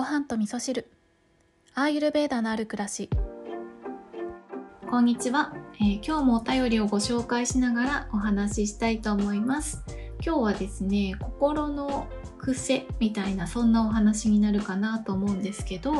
ご飯と味噌汁。アーユルベーダのある暮らし。こんにちは、えー、今日もお便りをご紹介しながらお話ししたいと思います。今日はですね心の癖みたいなそんなお話になるかなと思うんですけど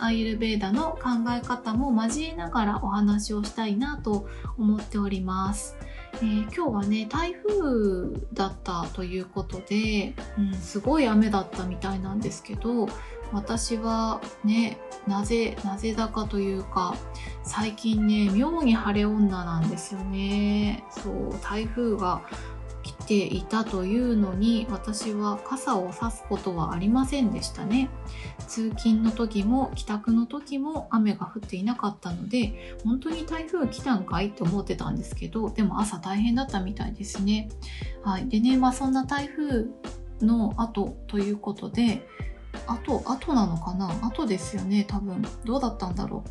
アーユルベーダの考え方も交えながらお話をしたいなと思っております。えー、今日はね台風だったということで、うん、すごい雨だったみたいなんですけど私はねなぜなぜだかというか最近ね妙に晴れ女なんですよね。そう台風が来ていたというのに私は傘を差すことはありませんでしたね。通勤の時も帰宅の時も雨が降っていなかったので本当に台風来たんかいと思ってたんですけどでも朝大変だったみたいですね。はい。でねまあそんな台風の後ということであとあとなのかな？あとですよね多分。どうだったんだろう。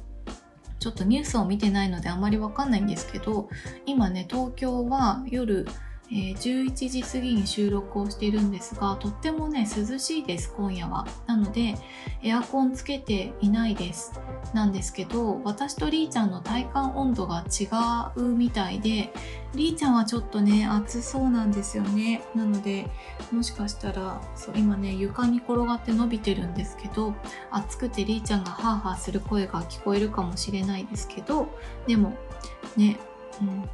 ちょっとニュースを見てないのであまりわかんないんですけど今ね東京は夜えー、11時過ぎに収録をしているんですがとってもね涼しいです今夜は。なのでエアコンつけていないです。なんですけど私とりーちゃんの体感温度が違うみたいでりーちゃんはちょっとね暑そうなんですよね。なのでもしかしたらそう今ね床に転がって伸びてるんですけど暑くてりーちゃんがハーハーする声が聞こえるかもしれないですけどでもねうん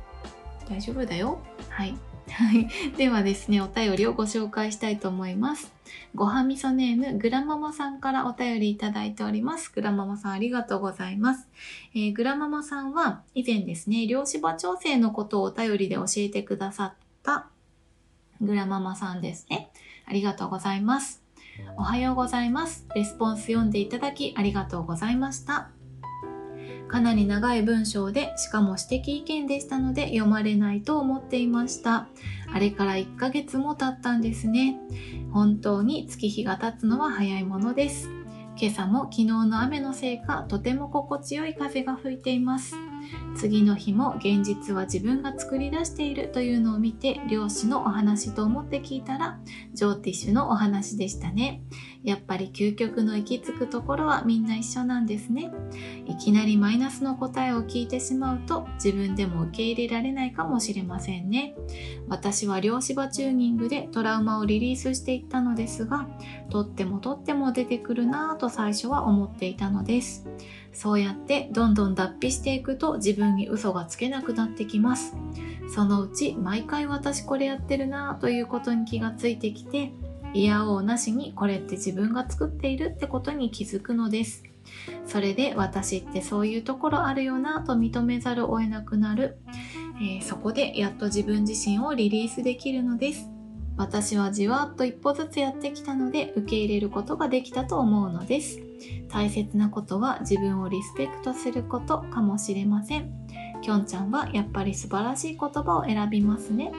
大丈夫だよ。はい。はい。ではですね、お便りをご紹介したいと思います。ごはみそネーム、グラママさんからお便りいただいております。グラママさんありがとうございます。えー、グラママさんは以前ですね、量子場調整のことをお便りで教えてくださったグラママさんですね。ありがとうございます。おはようございます。レスポンス読んでいただきありがとうございました。かなり長い文章で、しかも私的意見でしたので読まれないと思っていました。あれから1ヶ月も経ったんですね。本当に月日が経つのは早いものです。今朝も昨日の雨のせいかとても心地よい風が吹いています。次の日も現実は自分が作り出しているというのを見て漁師のお話と思って聞いたらジョーティッシュのお話でしたね。やっぱり究極の行き着くところはみんな一緒なんですね。いきなりマイナスの答えを聞いてしまうと自分でも受け入れられないかもしれませんね。私は量子場チューニングでトラウマをリリースしていったのですが、とってもとっても出てくるなぁと最初は思っていたのです。そうやってどんどん脱皮していくと自分に嘘がつけなくなってきます。そのうち毎回私これやってるなということに気がついてきて、いやおうなしにこれって自分が作っているってことに気づくのです。それで私ってそういうところあるよなと認めざるを得なくなる、えー、そこでやっと自分自身をリリースできるのです。私はじわっと一歩ずつやってきたので受け入れることができたと思うのです。大切なことは自分をリスペクトすることかもしれません。きょんちゃんはやっぱり素晴らしい言葉を選びますね。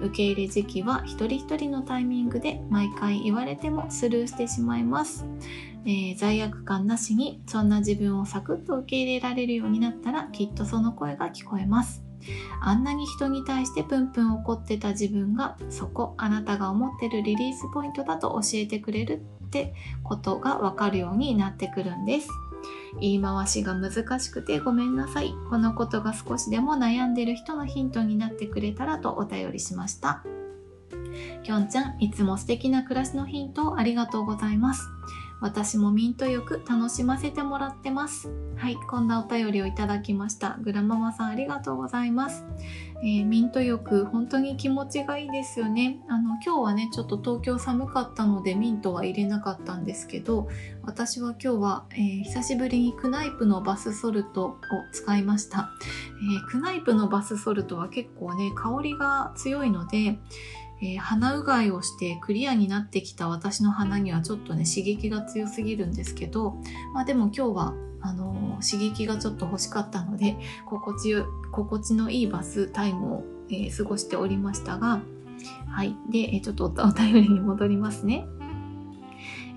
受け入れ時期は一人一人のタイミングで毎回言われてもスルーしてしまいます。えー、罪悪感なしにそんな自分をサクッと受け入れられるようになったらきっとその声が聞こえます。あんなに人に対してプンプン怒ってた自分がそこあなたが思ってるリリースポイントだと教えてくれるってことがわかるようになってくるんです。言い回しが難しくてごめんなさい。このことが少しでも悩んでる人のヒントになってくれたらとお便りしました。きょんちゃん、いつも素敵な暮らしのヒントをありがとうございます。私もミントよく楽しませてもらってます。はい、こんなお便りをいただきました。グラママさんありがとうございます。えー、ミント浴、本当に気持ちがいいですよね。あの、今日はね、ちょっと東京寒かったのでミントは入れなかったんですけど、私は今日は、えー、久しぶりにクナイプのバスソルトを使いました。えー、クナイプのバスソルトは結構ね、香りが強いので、えー、鼻うがいをしてクリアになってきた私の鼻にはちょっとね刺激が強すぎるんですけど、まあ、でも今日はあのー、刺激がちょっと欲しかったので心地よ心地のいいバスタイムを、えー、過ごしておりましたがはいで、えちょっとお便りに戻りますね。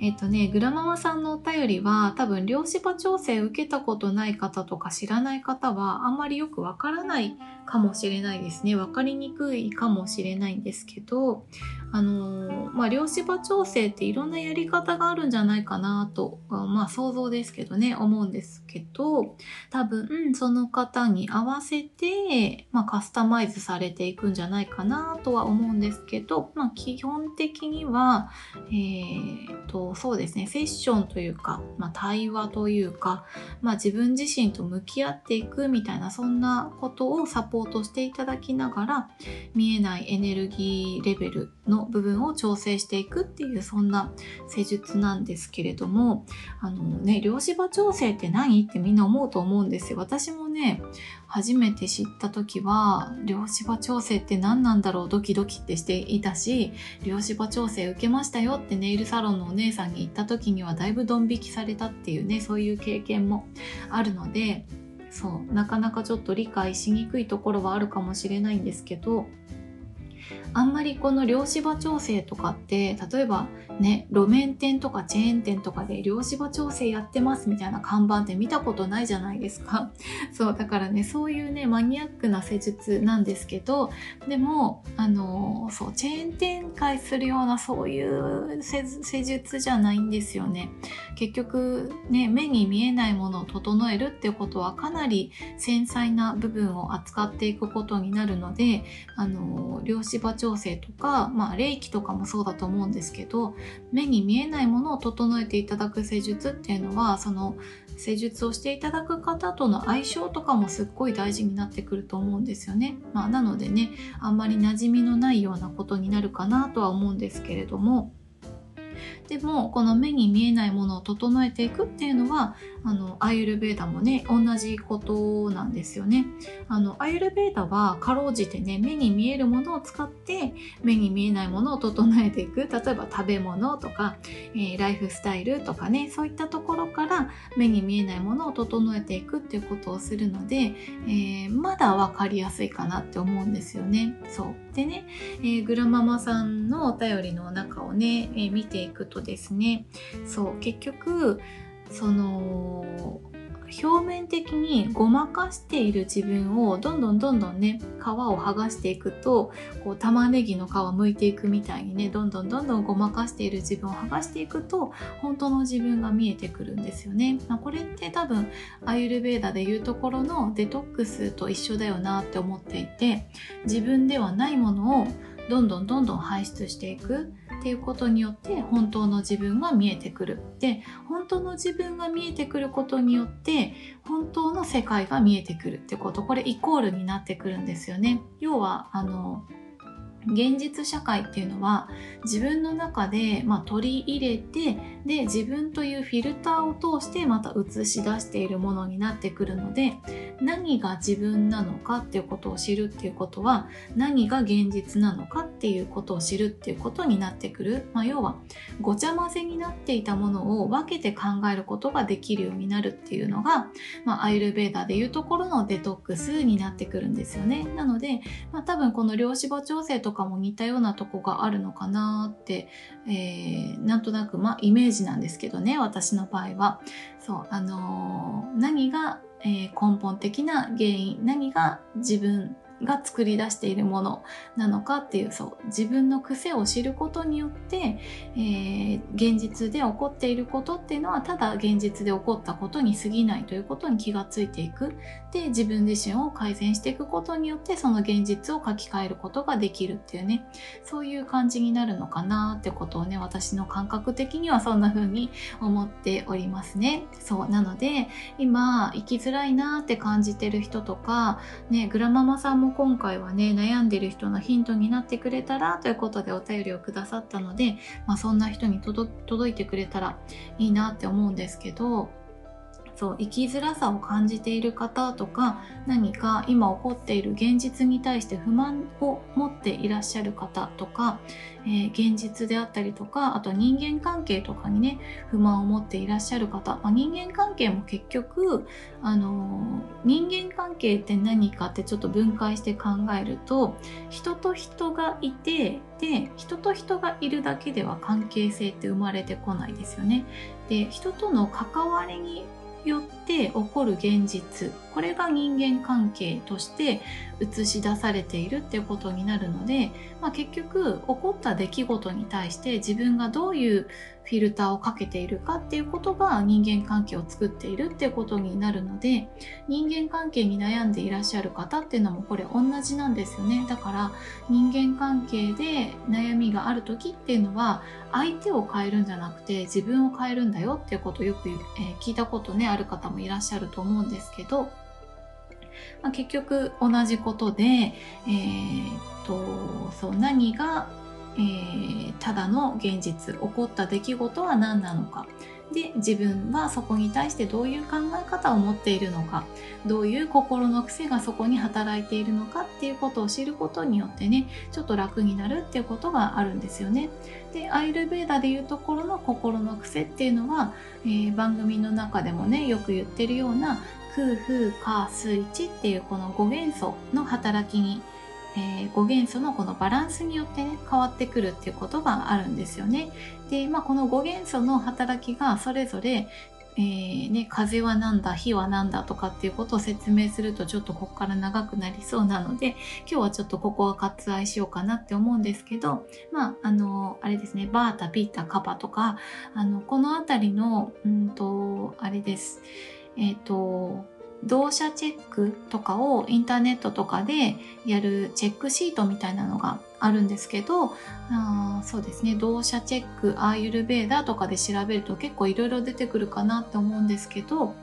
えっ、とね、グラママさんのお便りは多分量子場調整受けたことない方とか知らない方はあんまりよくわからないかもしれないですね。わかりにくいかもしれないんですけど、あのまあ、量子場調整っていろんなやり方があるんじゃないかなと、まあ想像ですけどね、思うんですけど、多分その方に合わせて、まあ、カスタマイズされていくんじゃないかなとは思うんですけど、まあ、基本的には、えー、と、そうですね、セッションというか、まあ、対話というか、まあ、自分自身と向き合っていくみたいな、そんなことをサポートポートしていただきながら、見えないエネルギーレベルの部分を調整していくっていう、そんな施術なんですけれども、あのね、量子場調整って何ってみんな思うと思うんですよ。私もね、初めて知った時は量子場調整って何なんだろうドキドキってしていたし量子場調整受けましたよってネイルサロンのお姉さんに言った時にはだいぶドン引きされたっていうねそういう経験もあるのでそう。なかなかちょっと理解しにくいところはあるかもしれないんですけどあんまりこの量子場調整とかって例えばね路面店とかチェーン店とかで量子場調整やってますみたいな看板って見たことないじゃないですか。そうだからねそういうねマニアックな施術なんですけどでもあのそうチェーン展開するようなそういう施術じゃないんですよね。結局ね目に見えないものを整えるっていうことはかなり繊細な部分を扱っていくことになるのであの量子場調整とか、まあ、霊気とかもそうだと思うんですけど目に見えないものを整えていただく施術っていうのはその施術をしていただく方との相性とかもすっごい大事になってくると思うんですよね。まあ、なのでねあんまり馴染みのないようなことになるかなとは思うんですけれども。でもこの目に見えないものを整えていくっていうのはあのアイルベーダもね同じことなんですよね。あのアイルベーダはかろうじてね目に見えるものを使って目に見えないものを整えていく。例えば食べ物とか、えー、ライフスタイルとかねそういったところから目に見えないものを整えていくっていうことをするので、えー、まだ分かりやすいかなって思うんですよね。そう。でね、えー、グラママさんのお便りの中をね、え見ていくとですねそう結局その表面的にごまかしている自分をどんどんどんどんね皮を剥がしていくとこう玉ねぎの皮剥いていくみたいにねどんどんどんどんごまかしている自分を剥がしていくと本当の自分が見えてくるんですよね。まあ、これって多分アユルベーダでいうところのデトックスと一緒だよなって思っていて自分ではないものをどんどんどんどん排出していくっていうことによって本当の自分が見えてくる。で本当の自分が見えてくることによって本当の世界が見えてくるってこと。これイコールになってくるんですよね。要はあの現実社会っていうのは自分の中で、まあ、取り入れてで自分というフィルターを通してまた映し出しているものになってくるので何が自分なのかっていうことを知るっていうことは何が現実なのかっていうことを知るっていうことになってくる、まあ、要はごちゃ混ぜになっていたものを分けて考えることができるようになるっていうのが、まあ、アイルベーダーでいうところのデトックスになってくるんですよね。なので、まあ、多分この量子母調整とかも似たようなとこがあるのかなって、えー、なんとなくまあイメージなんですけどね私の場合は。そうあのー、何が、えー、根本的な原因何が自分が作り出しているものなのかっていうそう自分の癖を知ることによって、えー、現実で起こっていることっていうのはただ現実で起こったことに過ぎないということに気がついていく。で自分自身を改善していくことによってその現実を書き換えることができるっていうね。そういう感じになるのかなってことをね私の感覚的にはそんな風に思っておりますね。そうなので今生きづらいなって感じてる人とかねグラママさんもも今回はね悩んでる人のヒントになってくれたらということでお便りをくださったので、まあ、そんな人に届いてくれたらいいなって思うんですけどそう生きづらさを感じている方とか何か今起こっている現実に対して不満を持っていらっしゃる方とか、えー、現実であったりとかあと人間関係とかにね不満を持っていらっしゃる方、まあ、人間関係も結局、あのー、人間関係って何かってちょっと分解して考えると人と人がいてで人と人がいるだけでは関係性って生まれてこないですよね。で人との関わりによって起こる現実。これが人間関係として映し出されているっていうことになるので、まあ、結局起こった出来事に対して自分がどういうフィルターをかけているかっていうことが人間関係を作っているっていうことになるので人間関係に悩んでいらっしゃる方っていうのもこれ同じなんですよね。だから人間関係で悩みがある時っていうのは相手を変えるんじゃなくて自分を変えるんだよっていうことをよく、え、聞いたことねある方もいらっしゃると思うんですけどまあ、結局同じことで、えー、っとそう何が、えー、ただの現実起こった出来事は何なのかで自分はそこに対してどういう考え方を持っているのかどういう心の癖がそこに働いているのかっていうことを知ることによってねちょっと楽になるっていうことがあるんですよね。でアイルベーダでいうところの心の癖っていうのは、えー、番組の中でもねよく言ってるような空風火水地っていうこの5元素の働きに、えー、5元素のこのバランスによってね変わってくるっていうことがあるんですよね。で、まあ、この5元素の働きがそれぞれえー、ね、風は何だ火は何だとかっていうことを説明するとちょっとここから長くなりそうなので今日はちょっとここは割愛しようかなって思うんですけどまああのあれですねバータピータカパとかあのこの辺りのうんとあれですえっ、ー、と動作チェックとかをインターネットとかでやるチェックシートみたいなのがあるんですけどあそうですね。動作チェックアーユルベーダーとかで調べると結構いろいろ出てくるかなって思うんですけど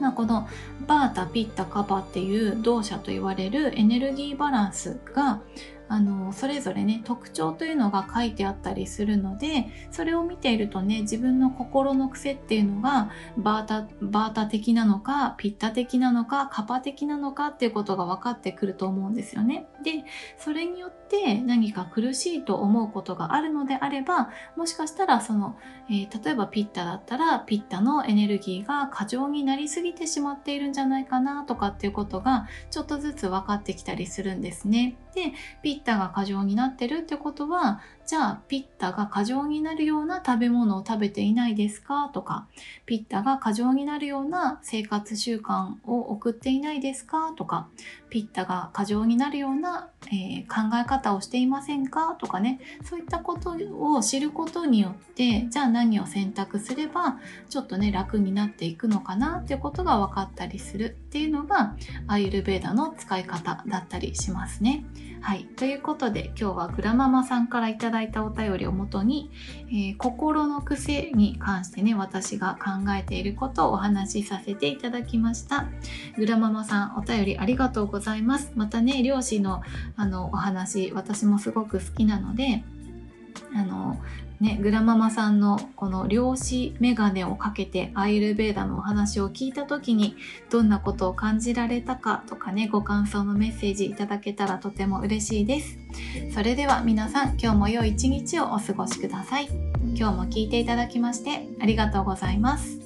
まあ、このバータ、ピッタ、カパっていう動作と言われるエネルギーバランスがあのそれぞれね特徴というのが書いてあったりするのでそれを見ているとね自分の心の癖っていうのがバータバータ的なのかピッタ的なのかカパ的なのかっていうことが分かってくると思うんですよね。でそれによって何か苦しいと思うことがあるのであればもしかしたらその、えー、例えばピッタだったらピッタのエネルギーが過剰になりすぎてしまっているんじゃないかなとかっていうことがちょっとずつ分かってきたりするんですね。でピッタが過剰になってるってことはじゃあピッタが過剰になるような食べ物を食べていないですか？とかピッタが過剰になるような生活習慣を送っていないですか？とかピッタが過剰になるような、えー、考え方をしていませんか？とかねそういったことを知ることによってじゃあ何を選択すればちょっとね楽になっていくのかなっていうことが分かったりするっていうのがアイルベーダの使い方だったりしますね。はい。ということで、今日はグラママさんからいただいたお便りをもとに、えー、心の癖に関してね、私が考えていることをお話しさせていただきました。グラママさん、お便りありがとうございます。またね、漁師のあのお話、私もすごく好きなので、あのね、グラママさんのこの量子メガネをかけてアイルベーダのお話を聞いた時にどんなことを感じられたかとかねご感想のメッセージいただけたらとても嬉しいです。それでは皆さん今日も良い一日をお過ごしください。今日も聞いていただきましてありがとうございます。